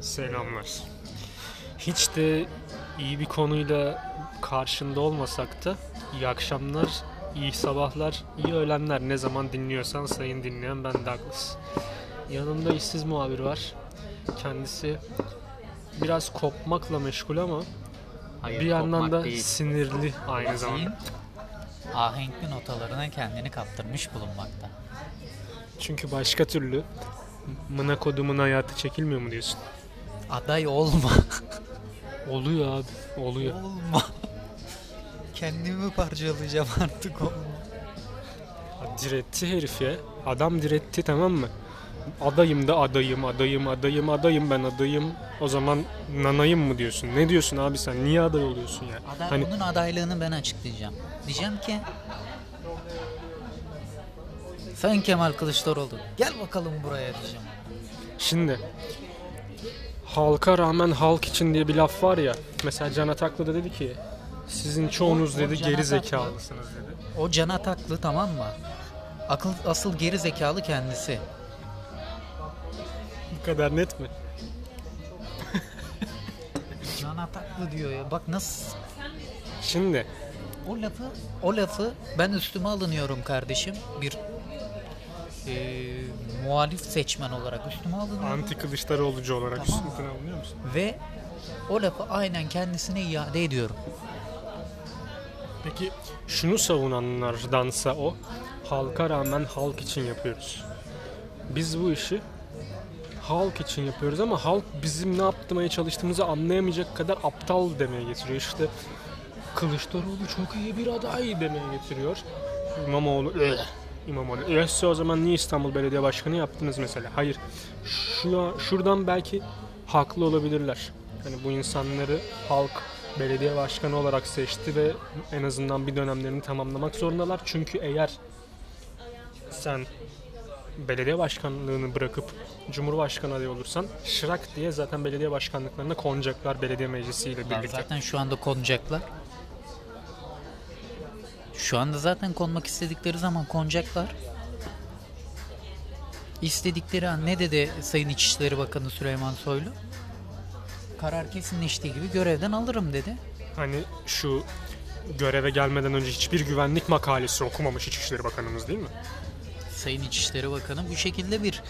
Selamlar. Hiç de iyi bir konuyla karşında olmasak da iyi akşamlar, iyi sabahlar, iyi öğlenler ne zaman dinliyorsan sayın dinleyen ben Douglas. Yanımda işsiz muhabir var. Kendisi biraz kopmakla meşgul ama Hayır, bir yandan da değil. sinirli aynı zamanda. ahenkli notalarına kendini kaptırmış bulunmakta. Çünkü başka türlü mına kodumun hayatı çekilmiyor mu diyorsun? Aday olma. Oluyor abi, oluyor. olma. Kendimi parçalayacağım artık olma. Diretti herif ya. Adam diretti tamam mı? Adayım da adayım, adayım, adayım, adayım ben adayım. O zaman nanayım mı diyorsun? Ne diyorsun abi sen? Niye aday oluyorsun ya? Aday, Hani Bunun adaylığını ben açıklayacağım. Diyeceğim ki Sayın Kemal Kılıçdaroğlu gel bakalım buraya diyeceğim. şimdi halka rağmen halk için diye bir laf var ya. Mesela Can Ataklı da dedi ki sizin çoğunuz O- o dedi Can geri Ataklı. zekalısınız dedi. O Can Ataklı tamam mı? Akıl, asıl geri zekalı kendisi. Bu kadar net mi? Can Ataklı diyor ya. Bak nasıl Şimdi O lafı, o lafı ben üstüme alınıyorum kardeşim. Bir eee, muhalif seçmen olarak üstüme alınıyorum. anti Kılıçdaroğlucu olarak Tamam. üstüne alınıyor musun? Ve o lafı aynen kendisine iade ediyorum. Peki şunu savunanlardansa o halka rağmen halk için yapıyoruz. Biz bu işi halk için yapıyoruz ama halk bizim ne yaptırmaya çalıştığımızı anlayamayacak kadar aptal demeye getiriyor. İşte Kılıçdaroğlu çok iyi bir aday demeye getiriyor. İmamoğlu İmamoğlu öyleyse o zaman niye İstanbul Belediye Başkanı yaptınız mesela? Hayır. Şu, şuradan belki haklı olabilirler. Hani bu insanları halk belediye başkanı olarak seçti ve en azından bir dönemlerini tamamlamak zorundalar. Çünkü eğer sen belediye başkanlığını bırakıp Cumhurbaşkanı adayı olursan şırak diye zaten belediye başkanlıklarına konacaklar belediye meclisiyle birlikte. zaten şu anda konacaklar. Şu anda zaten konmak istedikleri zaman konacaklar. İstedikleri an ne dedi Sayın İçişleri Bakanı Süleyman Soylu? Karar kesinleştiği gibi görevden alırım dedi. Hani şu göreve gelmeden önce hiçbir güvenlik makalesi okumamış İçişleri Bakanımız değil mi? Sayın İçişleri Bakanı bu şekilde bir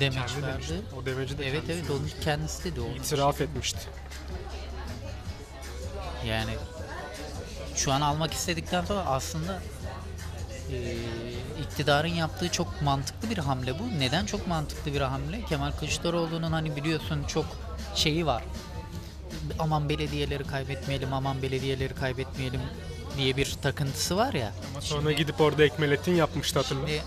demeç Kendi verdi. demişti. O demeci de Evet evet onu kendisi dedi. Onu itiraf etmişti. Yani şu an almak istedikten sonra aslında eee, iktidarın yaptığı çok mantıklı bir hamle bu. Neden çok mantıklı bir hamle? Kemal Kılıçdaroğlu'nun hani biliyorsun çok şeyi var. Aman belediyeleri kaybetmeyelim, aman belediyeleri kaybetmeyelim diye bir takıntısı var ya. Sonra gidip orada Ekmelettin yapmıştı hatırla. Şimdi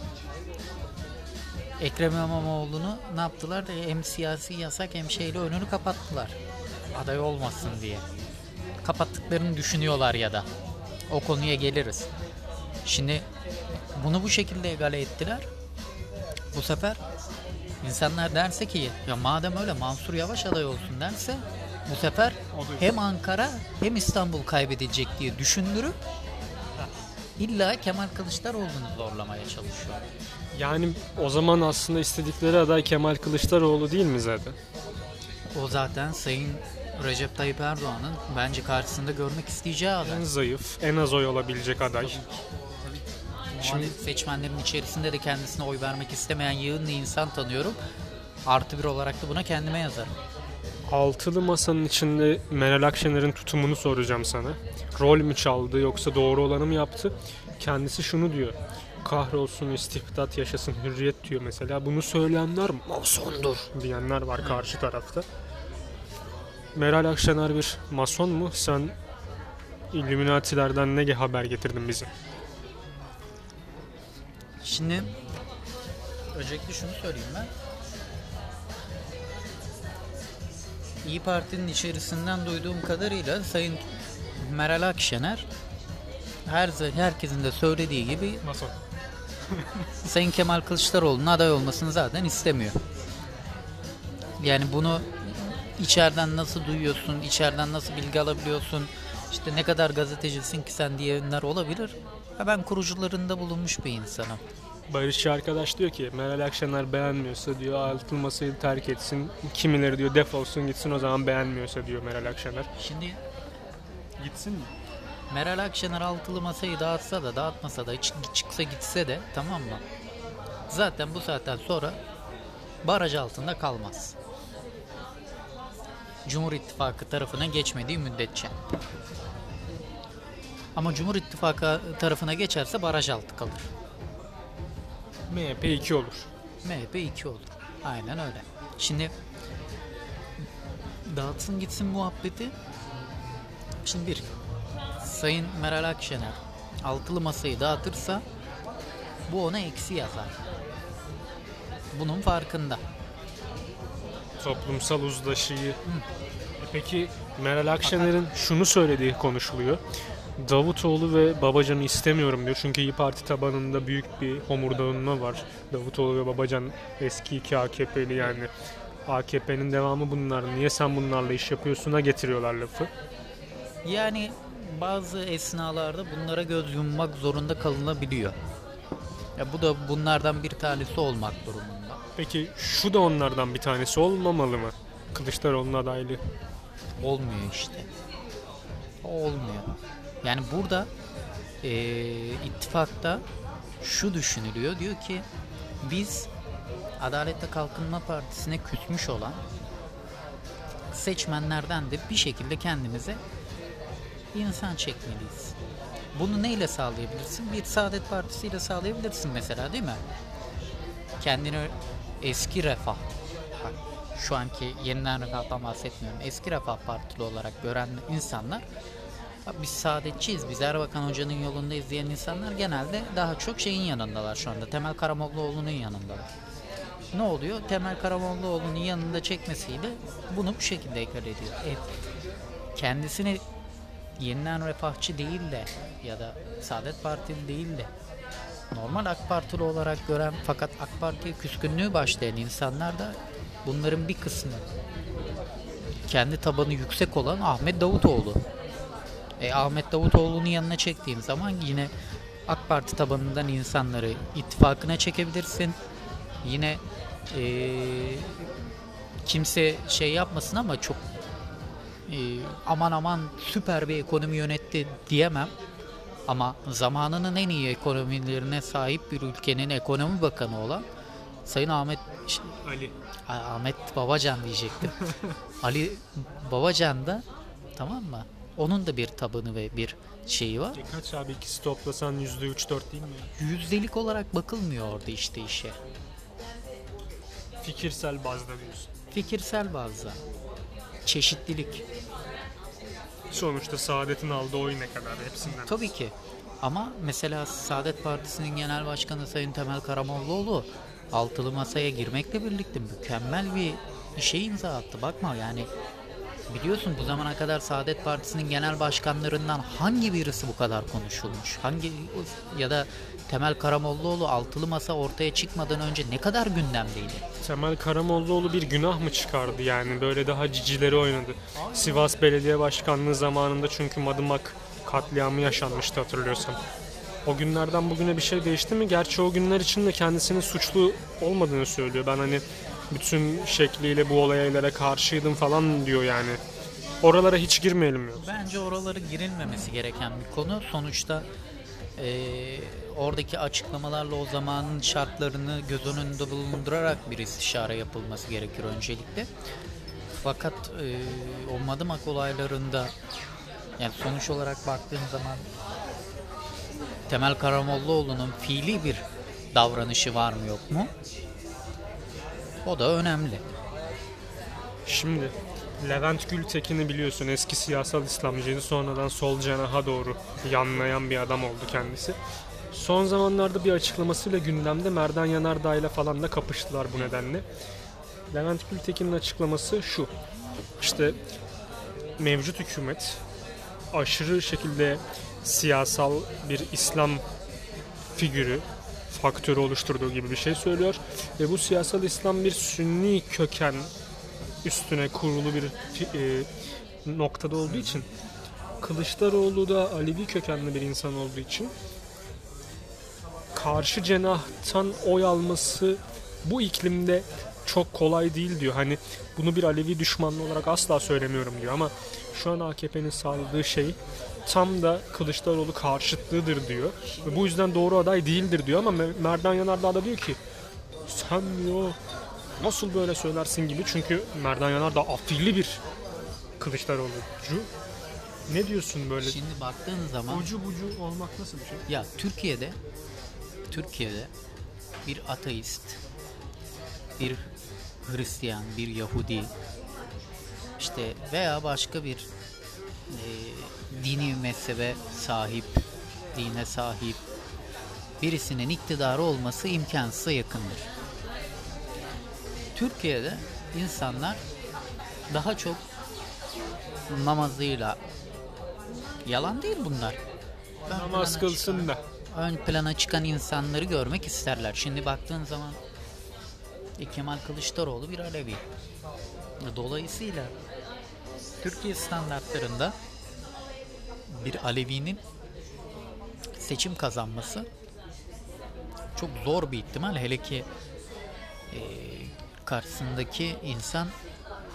Ekrem İmamoğlu'nu ne yaptılar? Hem siyasi yasak hem şeyle önünü kapattılar. Aday olmasın diye. Kapattıklarını düşünüyorlar ya da. O konuya geliriz. Şimdi bunu bu şekilde egale ettiler. Bu sefer insanlar derse ki ya madem öyle Mansur Yavaş aday olsun derse bu sefer hem Ankara hem İstanbul kaybedilecek diye düşündürüp illa Kemal Kılıçdaroğlu'nu zorlamaya çalışıyor. Yani o zaman aslında istedikleri aday Kemal Kılıçdaroğlu değil mi zaten? O zaten Sayın Recep Tayyip Erdoğan'ın bence karşısında görmek isteyeceği aday. En zayıf, en az oy olabilecek aday. Muhalif seçmenlerin içerisinde de kendisine oy vermek istemeyen yığınlı insan tanıyorum. Artı bir olarak da buna kendime yazarım. Altılı masanın içinde Meral Akşener'in tutumunu soracağım sana. Rol mü çaldı yoksa doğru olanı mı yaptı? Kendisi şunu diyor. Kahrolsun istibdat yaşasın hürriyet diyor mesela. Bunu söyleyenler masondur diyenler var karşı tarafta. Meral Akşener bir mason mu? Sen Illuminati'lerden ne haber getirdin bize? Şimdi öncelikle şunu söyleyeyim ben. İyi Parti'nin içerisinden duyduğum kadarıyla Sayın Meral Akşener her herkesin de söylediği gibi Mason. Sayın Kemal Kılıçdaroğlu'nun aday olmasını zaten istemiyor. Yani bunu içeriden nasıl duyuyorsun, içeriden nasıl bilgi alabiliyorsun, işte ne kadar gazetecisin ki sen diyenler olabilir. Ha, Ben kurucularında bulunmuş bir insanım. Barışçı arkadaş diyor ki Meral Akşener beğenmiyorsa diyor altılı masayı terk etsin. Kimileri diyor defolsun gitsin o zaman beğenmiyorsa diyor Meral Akşener. Şimdi Gitsin mi? Meral Akşener altılı masayı dağıtsa da dağıtmasa da çıksa gitse de tamam mı? Zaten bu saatten sonra baraj altında kalmaz. Cumhur İttifakı tarafına geçmediği müddetçe. Ama Cumhur İttifakı tarafına geçerse baraj altı kalır. MHP 2 olur. MHP 2 olur. Aynen öyle. Şimdi dağıtsın gitsin muhabbeti. Şimdi bir Sayın Meral Akşener altılı masayı dağıtırsa bu ona eksi yazar. Bunun farkında. Toplumsal uzlaşıyı. E Peki Meral Akşener'in şunu söylediği konuşuluyor. Davutoğlu ve Babacan'ı istemiyorum diyor. Çünkü İyi Parti tabanında büyük bir homurdanma var. Davutoğlu ve Babacan eski iki AKP'li yani. AKP'nin devamı bunlar. Niye sen bunlarla iş yapıyorsun'a getiriyorlar lafı. Yani bazı esnalarda bunlara göz yummak zorunda kalınabiliyor. Ya bu da bunlardan bir tanesi olmak durumunda. Peki şu da onlardan bir tanesi olmamalı mı? Kılıçdaroğlu'nun adaylığı. Olmuyor işte. Olmuyor. Yani burada eee, ittifakta şu düşünülüyor. Diyor ki biz Adalet ve Kalkınma Partisi'ne küsmüş olan seçmenlerden de bir şekilde kendimize insan çekmeliyiz. Bunu neyle sağlayabilirsin? Bir Saadet Partisi ile sağlayabilirsin mesela değil mi? Kendini eski refah bak, şu anki yeniden refahtan bahsetmiyorum. Eski refah partili olarak gören insanlar "Bak biz saadetçiyiz, biz Erbakan Hoca'nın yolundayız diyen insanlar genelde daha çok şeyin yanındalar şu anda. Temel Karamollaoğlu'nun yanındalar. Ne oluyor? Temel Karamollaoğlu'nun yanında çekmesiyle bunu bu şekilde ekar ediyor. E, kendisini yeniden refahçı değil de ya da Saadet Partili değil de normal AK Partili olarak gören fakat AK Parti'ye küskünlüğü başlayan insanlar da bunların bir kısmı kendi tabanı yüksek olan Ahmet Davutoğlu. E, Ahmet Davutoğlu'nun yanına çektiğin zaman yine AK Parti tabanından insanları ittifakına çekebilirsin. Yine e, kimse şey yapmasın ama çok e, aman aman süper bir ekonomi yönetti diyemem. Ama zamanının en iyi ekonomilerine sahip bir ülkenin ekonomi bakanı olan Sayın Ahmet Ali. Ahmet Babacan diyecektim. Ali Babacan da tamam mı? Onun da bir tabanı ve bir şeyi var. E kaç abi ikisi toplasan %3-4 değil mi? Yüzdelik olarak bakılmıyor orada işte işe. Fikirsel bazda diyorsun. Fikirsel bazda. Çeşitlilik. Sonuçta Saadet'in aldığı oy ne kadar hepsinden. Tabii ki. Ama mesela Saadet Partisi'nin Genel Başkanı Sayın Temel Karamollaoğlu altılı masaya girmekle birlikte mükemmel bir işe imza attı. Bakma yani biliyorsun bu zamana kadar Saadet Partisi'nin genel başkanlarından hangi birisi bu kadar konuşulmuş? Hangi ya da Temel Karamollaoğlu altılı masa ortaya çıkmadan önce ne kadar gündemdeydi? Temel Karamollaoğlu bir günah mı çıkardı yani böyle daha cicileri oynadı. Sivas Belediye Başkanlığı zamanında çünkü Madımak katliamı yaşanmıştı hatırlıyorsam. O günlerden bugüne bir şey değişti mi? Gerçi o günler için de kendisinin suçlu olmadığını söylüyor. Ben hani bütün şekliyle bu olaylara karşıydım falan diyor yani. Oralara hiç girmeyelim yok. Bence oraları girilmemesi gereken bir konu. Sonuçta eee, oradaki açıklamalarla o zamanın şartlarını göz önünde bulundurarak bir istişare yapılması gerekir öncelikle. Fakat eee, o Madımak olaylarında yani sonuç olarak baktığın zaman Temel Karamollaoğlu'nun fiili bir davranışı var mı yok mu? O da önemli. Şimdi Levent Gültekin'i biliyorsun eski siyasal İslamcıydı sonradan sol cenaha doğru yanlayan bir adam oldu kendisi. Son zamanlarda bir açıklamasıyla gündemde Merdan Yanardağ ile falan da kapıştılar bu nedenle. Levent Gültekin'in açıklaması şu. İşte mevcut hükümet aşırı şekilde siyasal bir İslam figürü, faktörü oluşturduğu gibi bir şey söylüyor. Ve bu siyasal İslam bir sünni köken üstüne kurulu bir e, noktada olduğu için Kılıçdaroğlu da Alevi kökenli bir insan olduğu için karşı cenahtan oy alması bu iklimde çok kolay değil diyor. Hani bunu bir Alevi düşmanlığı olarak asla söylemiyorum diyor ama şu an AKP'nin sağladığı şey tam da Kılıçdaroğlu karşıtlığıdır diyor. Ve bu yüzden doğru aday değildir diyor ama Me- Merdan Yanardağ da diyor ki sen diyor nasıl böyle söylersin gibi çünkü Merdan Yanardağ afilli bir Kılıçdaroğlu'cu. Ne diyorsun böyle? Şimdi baktığın zaman Ucu bucu olmak nasıl bir şey? ya Türkiye'de Türkiye'de bir ateist, bir Hristiyan, bir Yahudi işte veya başka bir e, dini mezhebe sahip, dine sahip birisinin iktidarı olması imkansıza yakındır. Türkiye'de insanlar daha çok namazıyla yalan değil bunlar. Ön Namaz kılsın da. ön plana çıkan insanları görmek isterler. Şimdi baktığın zaman e, Kemal Kılıçdaroğlu bir Alevi. Dolayısıyla Türkiye standartlarında bir Alevi'nin seçim kazanması çok zor bir ihtimal. Hele ki e, karşısındaki insan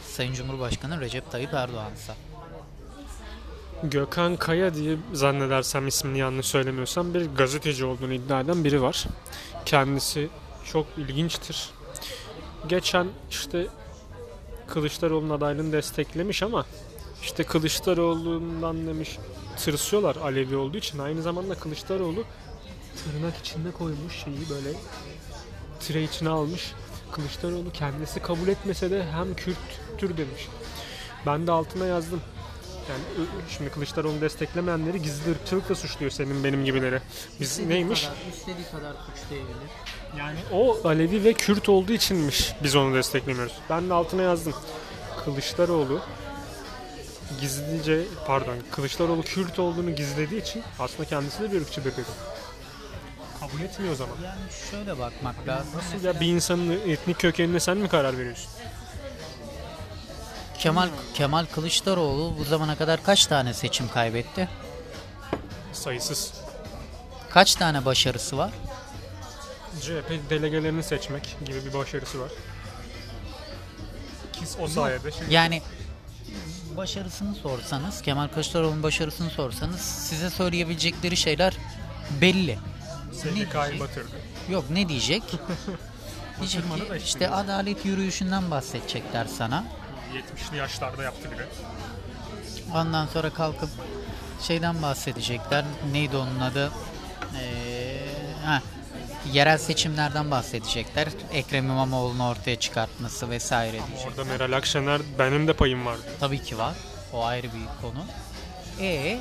Sayın Cumhurbaşkanı Recep Tayyip Erdoğan'sa. Gökhan Kaya diye zannedersem ismini yanlış söylemiyorsam bir gazeteci olduğunu iddia eden biri var. Kendisi çok ilginçtir. Geçen işte Kılıçdaroğlu'nun adaylığını desteklemiş ama işte Kılıçdaroğlu'ndan demiş tırsıyorlar Alevi olduğu için. Aynı zamanda Kılıçdaroğlu tırnak içinde koymuş şeyi böyle tire içine almış. Kılıçdaroğlu kendisi kabul etmese de hem Kürttür demiş. Ben de altına yazdım. Yani şimdi Kılıçdaroğlu'nu desteklemeyenleri gizli ırkçılıkla suçluyor senin benim gibileri. Biz neymiş? istediği kadar suçlayabilir. Yani o Alevi ve Kürt olduğu içinmiş biz onu desteklemiyoruz. Ben de altına yazdım. Kılıçdaroğlu gizlice pardon Kılıçdaroğlu Kürt olduğunu gizlediği için aslında kendisi de bir ırkçıdır dedim. Kabul etmiyor o zaman. Yani şöyle bakmak lazım. Nasıl ya bir insanın etnik kökenine sen mi karar veriyorsun? Kemal Kemal Kılıçdaroğlu bu zamana kadar kaç tane seçim kaybetti? Sayısız. Kaç tane başarısı var? CHP delegelerini seçmek gibi bir başarısı var. Ki o sayede şimdi Yani başarısını sorsanız, Kemal Kılıçdaroğlu'nun başarısını sorsanız size söyleyebilecekleri şeyler belli. SGK'yı batırdı. Yok ne diyecek? diyecek ki işte işte adalet yürüyüşünden bahsedecekler sana. 70'li yaşlarda yaptı bile. Ondan sonra kalkıp şeyden bahsedecekler. Neydi onun adı? Ee, ha, yerel seçimlerden bahsedecekler. Ekrem İmamoğlu'nu ortaya çıkartması vesaire diyecek. Orada Meral Akşener benim de payım vardı. Tabii ki var. O ayrı bir konu. E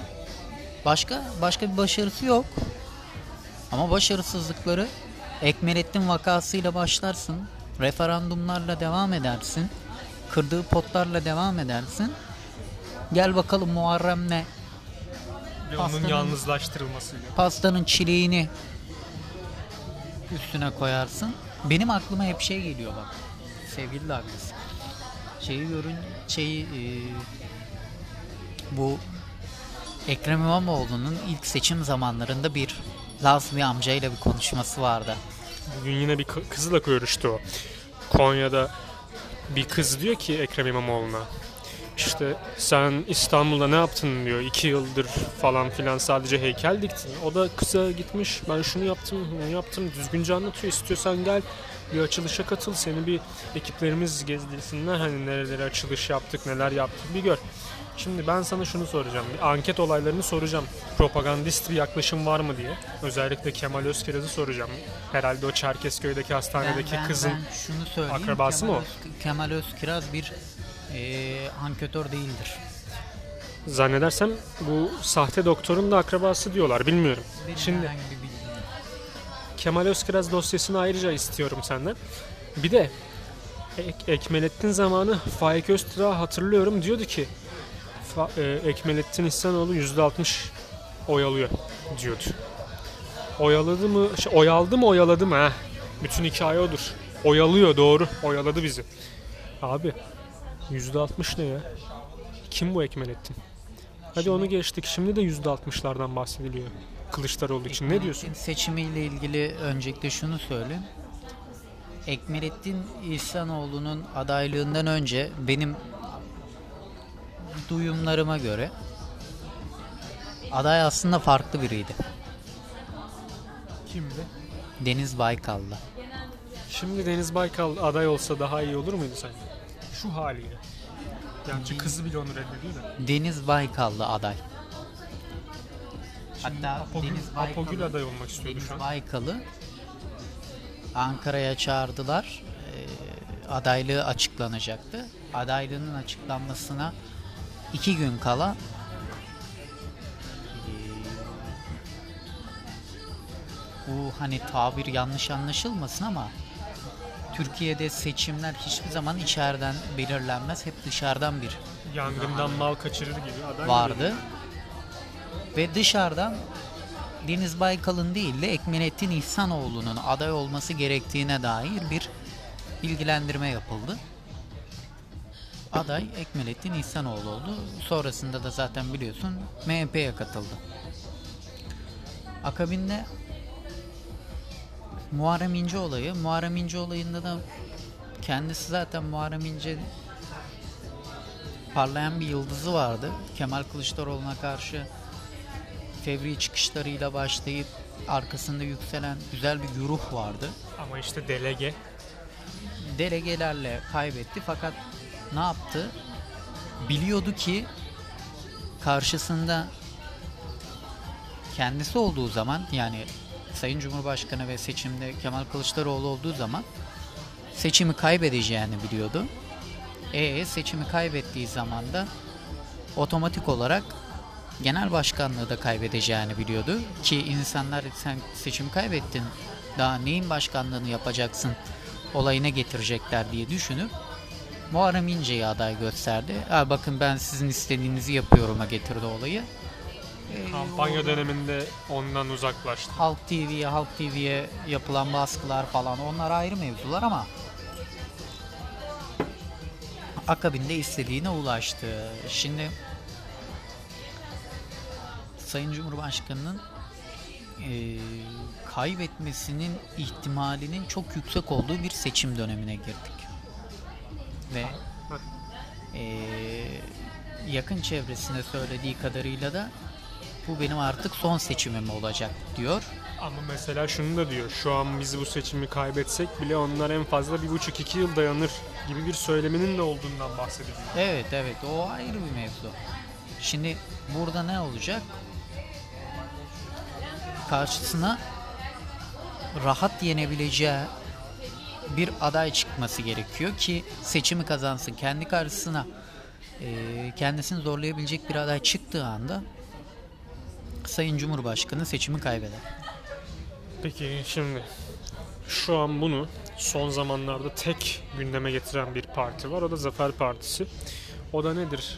başka başka bir başarısı yok. Ama başarısızlıkları Ekmelettin vakasıyla başlarsın. Referandumlarla devam edersin. Kırdığı potlarla devam edersin. Gel bakalım Muharrem'le Ve Pastanın- onun yalnızlaştırılmasıyla. pastanın çileğini üstüne koyarsın. Benim aklıma hep şey geliyor bak. Sevgili de haklısın. Şeyi görün şeyi e, bu Ekrem İmamoğlu'nun ilk seçim zamanlarında bir Laz bir amcayla bir konuşması vardı. Bugün yine bir kı- kızla görüştü o. Konya'da bir kız diyor ki Ekrem İmamoğlu'na. İşte sen İstanbul'da ne yaptın diyor. iki yıldır falan filan sadece heykel diktin. O da kıza gitmiş. Ben şunu yaptım, bunu yaptım. Düzgünce anlatıyor. İstiyorsan gel bir açılışa katıl. Seni bir ekiplerimiz gezdirsinler. Hani nereleri açılış yaptık, neler yaptık bir gör. Şimdi ben sana şunu soracağım. Bir anket olaylarını soracağım. Propagandist bir yaklaşım var mı diye. Özellikle Kemal Özkiraz'ı soracağım. Herhalde o Çerkezköy'deki hastanedeki ben, ben, kızın ben şunu söyleyeyim. akrabası Kemal mı o? Kemal Özkiraz bir e, anketör değildir. Zannedersem bu sahte doktorun da akrabası diyorlar. Bilmiyorum. Benim Şimdi. Kemal Özkiraz dosyasını ayrıca istiyorum senden. Bir de Ek- Ekmelettin zamanı Faik Öztürk'ü hatırlıyorum. Diyordu ki Ekmelettin İhsanoğlu %60 oy alıyor diyordu. Oyaladı mı? Şey, oy aldı mı oyaladı mı? Heh. Bütün hikaye odur. Oyalıyor doğru. Oyaladı bizi. Abi %60 ne ya? Kim bu Ekmelettin? Hadi onu geçtik. Şimdi de %60'lardan bahsediliyor. Kılıçdaroğlu için. Ne diyorsun? Ekmelettin Seçimiyle ilgili öncelikle şunu söyleyeyim. Ekmelettin İhsanoğlu'nun adaylığından önce benim duyumlarıma göre aday aslında farklı biriydi. Kimdi? Deniz Baykal'la. Şimdi Deniz Baykal aday olsa daha iyi olur muydu sence? Şu haliyle. Gerçi kızı bile onu reddediyor da. Deniz Baykal'lı aday. Şimdi Hatta Apogül, Deniz Baykal'ı- Apogül aday olmak istiyordu Deniz şu an. Baykal'ı Ankara'ya çağırdılar. Ee, adaylığı açıklanacaktı. Adaylığının açıklanmasına iki gün kala bu hani tabir yanlış anlaşılmasın ama Türkiye'de seçimler hiçbir zaman içeriden belirlenmez. Hep dışarıdan bir Yangından mal kaçırır gibi aday vardı. Ve dışarıdan Deniz Baykal'ın değil de Ekmenettin İhsanoğlu'nun aday olması gerektiğine dair bir bilgilendirme yapıldı. Aday Ekmelettin İhsanoğlu oldu. Sonrasında da zaten biliyorsun MHP'ye katıldı. Akabinde Muharrem İnce olayı. Muharrem İnce olayında da kendisi zaten Muharrem İnce parlayan bir yıldızı vardı. Kemal Kılıçdaroğlu'na karşı fevri çıkışlarıyla başlayıp arkasında yükselen güzel bir güruh vardı. Ama işte delege Delegelerle kaybetti fakat ne yaptı? Biliyordu ki karşısında kendisi olduğu zaman yani Sayın Cumhurbaşkanı ve seçimde Kemal Kılıçdaroğlu olduğu zaman seçimi kaybedeceğini biliyordu. E seçimi kaybettiği zaman da otomatik olarak genel başkanlığı da kaybedeceğini biliyordu ki insanlar sen seçimi kaybettin daha neyin başkanlığını yapacaksın olayına getirecekler diye düşünüp Muharrem İnce'yi aday gösterdi. Ha, bakın ben sizin istediğinizi yapıyorum'a getirdi olayı. E, kampanya döneminde ondan uzaklaştı. Halk TV'ye, Halk TV'ye yapılan baskılar falan onlar ayrı mevzular ama akabinde istediğine ulaştı. Şimdi Sayın Cumhurbaşkanı'nın eee, kaybetmesinin ihtimalinin çok yüksek olduğu bir seçim dönemine girdik. Ve eee, yakın çevresinde söylediği kadarıyla da bu benim artık son seçimim olacak diyor. Ama mesela şunu da diyor. Şu an biz bu seçimi kaybetsek bile onlar en fazla bir buçuk iki yıl dayanır gibi bir söyleminin de olduğundan bahsediliyor. Evet evet o ayrı bir mevzu. Şimdi burada ne olacak? Karşısına rahat yenebileceği bir aday çıkması gerekiyor ki seçimi kazansın. Kendi karşısına eee, kendisini zorlayabilecek bir aday çıktığı anda Sayın Cumhurbaşkanı seçimi kaybeder. Peki şimdi şu an bunu son zamanlarda tek gündeme getiren bir parti var. O da Zafer Partisi. O da nedir?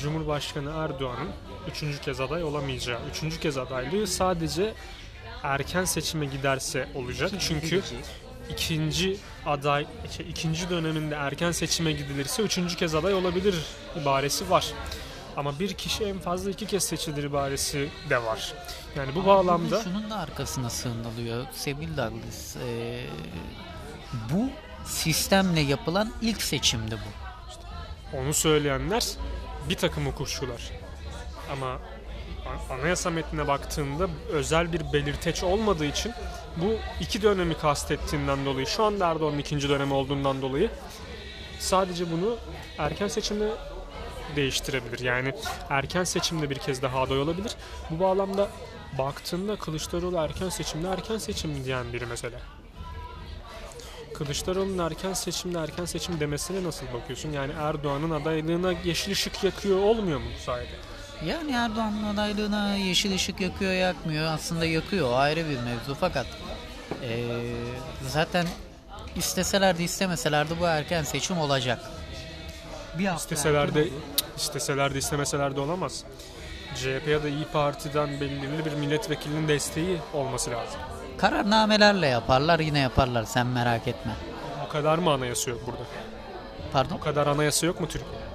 Cumhurbaşkanı Erdoğan'ın üçüncü kez aday olamayacağı. Üçüncü kez adaylığı sadece erken seçime giderse olacak. Çünkü ikinci aday, şey, ikinci döneminde erken seçime gidilirse üçüncü kez aday olabilir ibaresi var. Ama bir kişi en fazla iki kez seçilir ibaresi de var. Yani bu bağlamda Bunun şunun da arkasına sığınılıyor Sevgili Douglas. Ee, bu sistemle yapılan ilk seçimdi bu. Onu söyleyenler bir takım hukukçular. Ama anayasa metnine baktığında özel bir belirteç olmadığı için bu iki dönemi kastettiğinden dolayı şu anda Erdoğan'ın ikinci dönemi olduğundan dolayı sadece bunu erken seçimde değiştirebilir. Yani erken seçimde bir kez daha aday olabilir. Bu bağlamda baktığında Kılıçdaroğlu erken seçimde erken seçim diyen biri mesela. Kılıçdaroğlu'nun erken seçimde erken seçim demesine nasıl bakıyorsun? Yani Erdoğan'ın adaylığına yeşil ışık yakıyor olmuyor mu bu sayede? Yani Erdoğan'ın adaylığına yeşil ışık yakıyor yakmıyor aslında yakıyor o ayrı bir mevzu fakat ee, zaten isteseler de istemeseler de bu erken seçim olacak. Bir hafta İsteseler de, isteseler de istemeseler de olamaz. CHP ya da İyi Parti'den belirli bir milletvekilinin desteği olması lazım. kararnamelerle yaparlar yine yaparlar sen merak etme. O kadar mı anayasa yok burada? Pardon? O kadar anayasa yok mu Türkiye'de?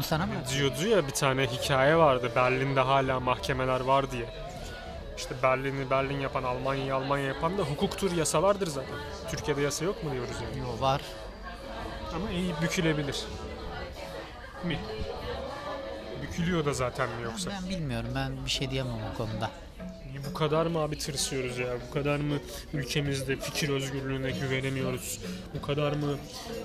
Yorumu sana mı? Diyordu ya bir tane hikaye vardı. Berlin'de hala mahkemeler var diye. İşte Berlin'i Berlin yapan, Almanya'yı Almanya yapan da hukuktur, yasalardır zaten. Türkiye'de yasa yok mu diyoruz yani. Yo var. Ama iyi bükülebilir. Mi? Bükülüyor da zaten mi yoksa? Ben bilmiyorum ben bir şey diyemem o konuda. Bu kadar mı abi tırsıyoruz ya? Bu kadar mı ülkemizde fikir özgürlüğüne güvenemiyoruz? Bu kadar mı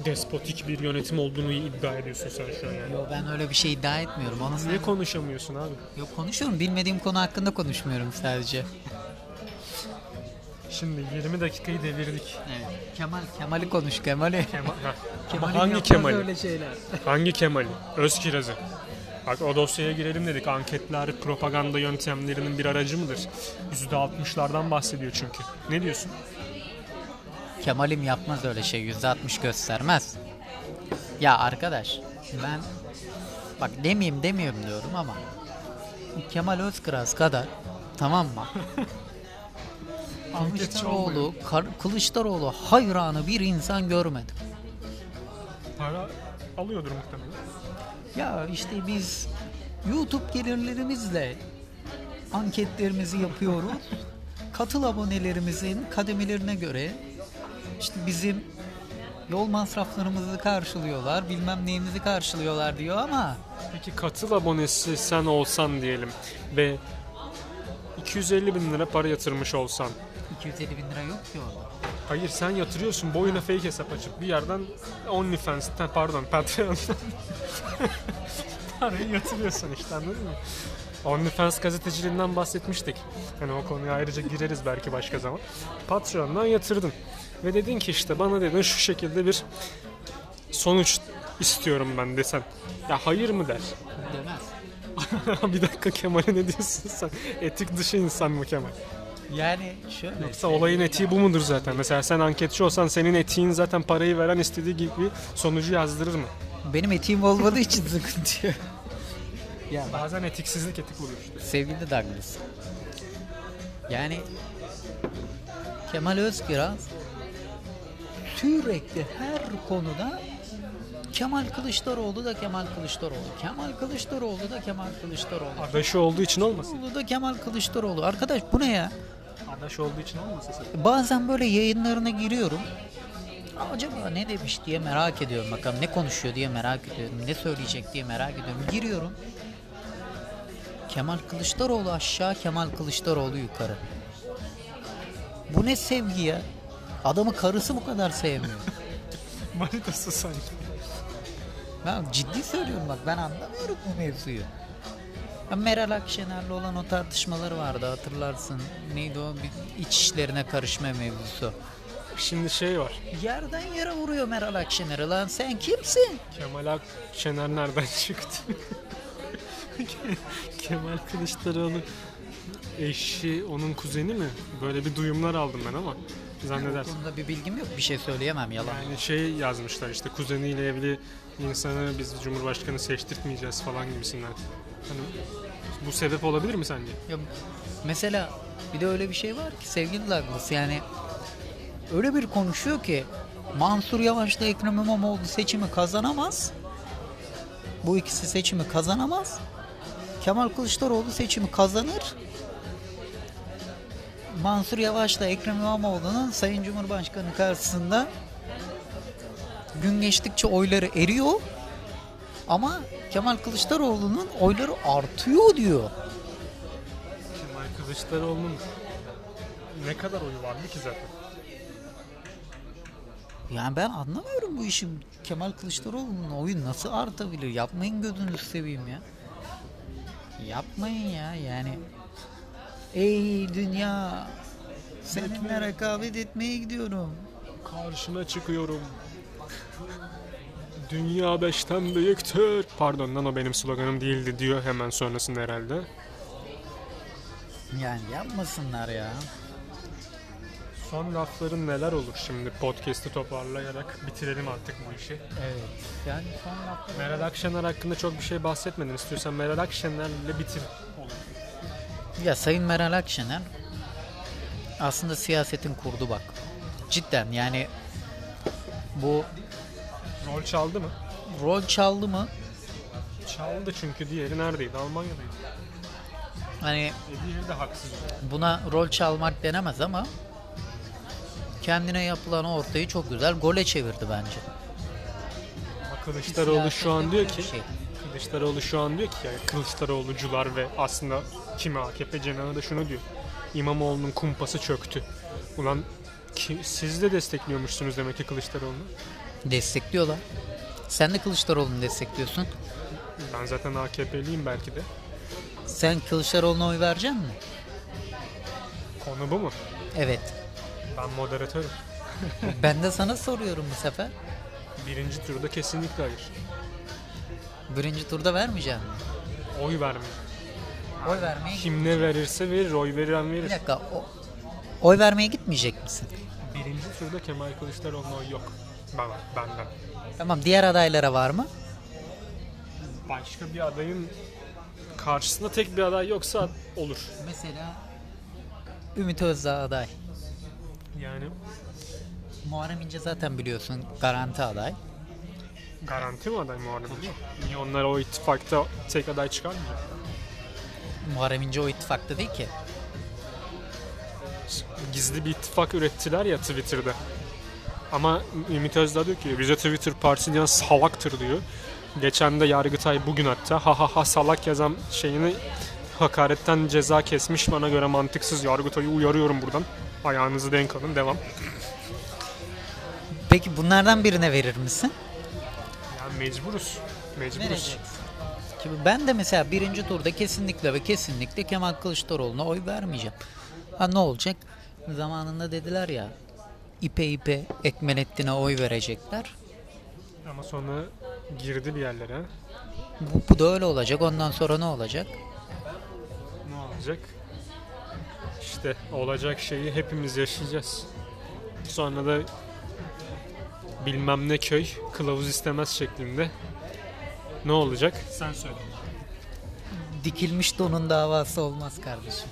despotik bir yönetim olduğunu iddia ediyorsun sen şu an yani? Yo ben öyle bir şey iddia etmiyorum. Sen... Niye konuşamıyorsun abi? Yok konuşuyorum. Bilmediğim konu hakkında konuşmuyorum sadece. Şimdi 20 dakikayı devirdik. Evet. Kemal, Kemal'i konuş Kemal'i. Kemal, Ama hangi Kemal'i? öyle şeyler. Hangi Kemal'i? Özkiraz'ı. Bak o dosyaya girelim dedik. Anketler propaganda yöntemlerinin bir aracı mıdır? %60'lardan bahsediyor çünkü. Ne diyorsun? Kemal'im yapmaz öyle şey. %60 göstermez. Ya arkadaş ben bak demeyeyim demiyorum diyorum ama Kemal Özkıraz kadar tamam mı? Kılıçdaroğlu, Kar- Kılıçdaroğlu hayranı bir insan görmedim. Para alıyordur muhtemelen. Ya işte biz YouTube gelirlerimizle anketlerimizi yapıyoruz. Katıl abonelerimizin kademelerine göre işte bizim yol masraflarımızı karşılıyorlar, bilmem neyimizi karşılıyorlar diyor ama Peki katıl abonesi sen olsan diyelim ve 250 bin lira para yatırmış olsan 250 bin lira yok ki orada. Hayır sen yatırıyorsun boyuna fake hesap açıp bir yerden OnlyFans'ten pardon Patreon'dan parayı yatırıyorsun işte anladın mı? OnlyFans gazeteciliğinden bahsetmiştik. Hani o konuya ayrıca gireriz belki başka zaman. Patreon'dan yatırdın. Ve dedin ki işte bana dedin şu şekilde bir sonuç istiyorum ben desen. Ya hayır mı der? Demez. bir dakika Kemal'e ne diyorsun sen? Etik dışı insan mı Kemal? Yani şöyle. Yoksa olayın etiği bu mudur zaten? Mesela sen anketçi olsan senin etiğin zaten parayı veren istediği gibi sonucu yazdırır mı? Benim etiğim olmadığı için sıkıntı yok. ya Bazen etiksizlik etik oluyor işte. sevgili Douglas. Yani Kemal Özkiraz sürekli her konuda Kemal Kılıçdaroğlu da Kemal Kılıçdaroğlu. Kemal Kılıçdaroğlu da Kemal Kılıçdaroğlu. Adaşı olduğu için olmasın. Kılıçdaroğlu da Kemal Kılıçdaroğlu. Arkadaş bu ne ya? Adaş olduğu için olmasın. Bazen böyle yayınlarına giriyorum. Acaba ne demiş diye merak ediyorum. Bakalım ne konuşuyor diye merak ediyorum. Ne söyleyecek diye merak ediyorum. Giriyorum. Kemal Kılıçdaroğlu aşağı, Kemal Kılıçdaroğlu yukarı. Bu ne sevgi ya? Adamı karısı bu kadar sevmiyor. Manitası sanki. Ben ciddi söylüyorum bak ben anlamıyorum bu mevzuyu. Ya Meral Akşener'le olan o tartışmaları vardı hatırlarsın. Neydi o bir iç işlerine karışma mevzusu. Şimdi şey var. Yerden yere vuruyor Meral Akşener'i lan sen kimsin? Kemal Akşener nereden çıktı? Kemal Kılıçdaroğlu eşi onun kuzeni mi? Böyle bir duyumlar aldım ben ama zannedersin. konuda bir bilgim yok bir şey söyleyemem yalan. Yani şey yazmışlar işte kuzeniyle evli insanı biz Cumhurbaşkanı seçtirtmeyeceğiz falan gibisinden. Hani bu sebep olabilir mi sence? Ya, mesela bir de öyle bir şey var ki sevgili Douglas yani öyle bir konuşuyor ki Mansur Yavaş'la Ekrem İmamoğlu seçimi kazanamaz. Bu ikisi seçimi kazanamaz. Kemal Kılıçdaroğlu seçimi kazanır. Mansur Yavaş'la Ekrem İmamoğlu'nun Sayın Cumhurbaşkanı karşısında gün geçtikçe oyları eriyor. Ama Kemal Kılıçdaroğlu'nun oyları artıyor diyor. Kemal Kılıçdaroğlu'nun ne kadar oyu vardı ki zaten? Yani ben anlamıyorum bu işi. Kemal Kılıçdaroğlu'nun oyu nasıl artabilir? Yapmayın gözünüzü seveyim ya. Yapmayın ya yani. Ey dünya seninle rekabet etmeye gidiyorum. Karşına çıkıyorum. Dünya beşten büyüktür. Pardon lan o benim sloganım değildi diyor hemen sonrasında herhalde. Yani yapmasınlar ya. Son lafların neler olur şimdi podcast'i toparlayarak bitirelim artık bu işi. Evet. Yani son lafta Meral Akşener hakkında çok bir şey bahsetmedin. İstiyorsan Meral Akşener'le bitir. Ya Sayın Meral Akşener aslında siyasetin kurdu bak. Cidden yani bu Rol çaldı mı? rol çaldı mı? Çaldı çünkü diğeri neredeydi? Almanya'daydı. Hani E diğeri de haksız. buna rol çalmak denemez ama kendine yapılan ortayı çok güzel gole çevirdi bence. Ama Kılıçdaroğlu şu an diyor ki şey. Kılıçdaroğlu şu an diyor ki yani Kılıçdaroğlucular ve aslında kimi AKP cenahı da şunu diyor. İmamoğlu'nun kumpası çöktü. Ulan ki, siz de destekliyormuşsunuz demek ki Kılıçdaroğlu'nu. Destekliyorlar. Sen de Kılıçdaroğlu'nu destekliyorsun. Ben zaten AKP'liyim belki de. Sen Kılıçdaroğlu'na oy verecek misin? Konu bu mu? Evet. Ben moderatörüm. Ben de sana soruyorum bu sefer. Birinci turda kesinlikle hayır. Birinci turda vermeyeceksin mi? Oy vermiyor. Oy vermeye Kim ne verirse verir, oy veren Bir verir. dakika. O, oy vermeye gitmeyecek misin? Birinci turda Kemal Kılıçdaroğlu'na oy yok. Ben, benden. Tamam diğer adaylara var mı? Başka bir adayın karşısında tek bir aday yoksa olur. Mesela Ümit Özdağ aday. Yani Muharrem İnce zaten biliyorsun garanti aday. garanti mi aday Muharrem İnce? Niye onlar o ittifakta tek aday çıkarmayacak? Muharrem İnce o ittifakta değil ki. Gizli bir ittifak ürettiler ya Twitter'da. Ama Ümit Özdağ diyor ki bize Twitter partisi diyen salaktır diyor. Geçen de Yargıtay bugün hatta ha ha ha salak yazan şeyini hakaretten ceza kesmiş bana göre mantıksız Yargıtay'ı uyarıyorum buradan. Ayağınızı denk alın devam. Peki bunlardan birine verir misin? Yani mecburuz. Mecburuz. Vereceksin. Şimdi ben de mesela birinci turda kesinlikle ve kesinlikle Kemal Kılıçdaroğlu'na oy vermeyeceğim. Ha ne olacak? Zamanında dediler ya ipe ipe Ekmelettin'e oy verecekler. Ama sonra girdi bir yerlere. Bu, bu da öyle olacak. Ondan sonra ne olacak? Ne olacak? İşte olacak şeyi hepimiz yaşayacağız. Sonra da bilmem ne köy kılavuz istemez şeklinde. Ne olacak? Sen söyle. Dikilmiş donun davası olmaz kardeşim.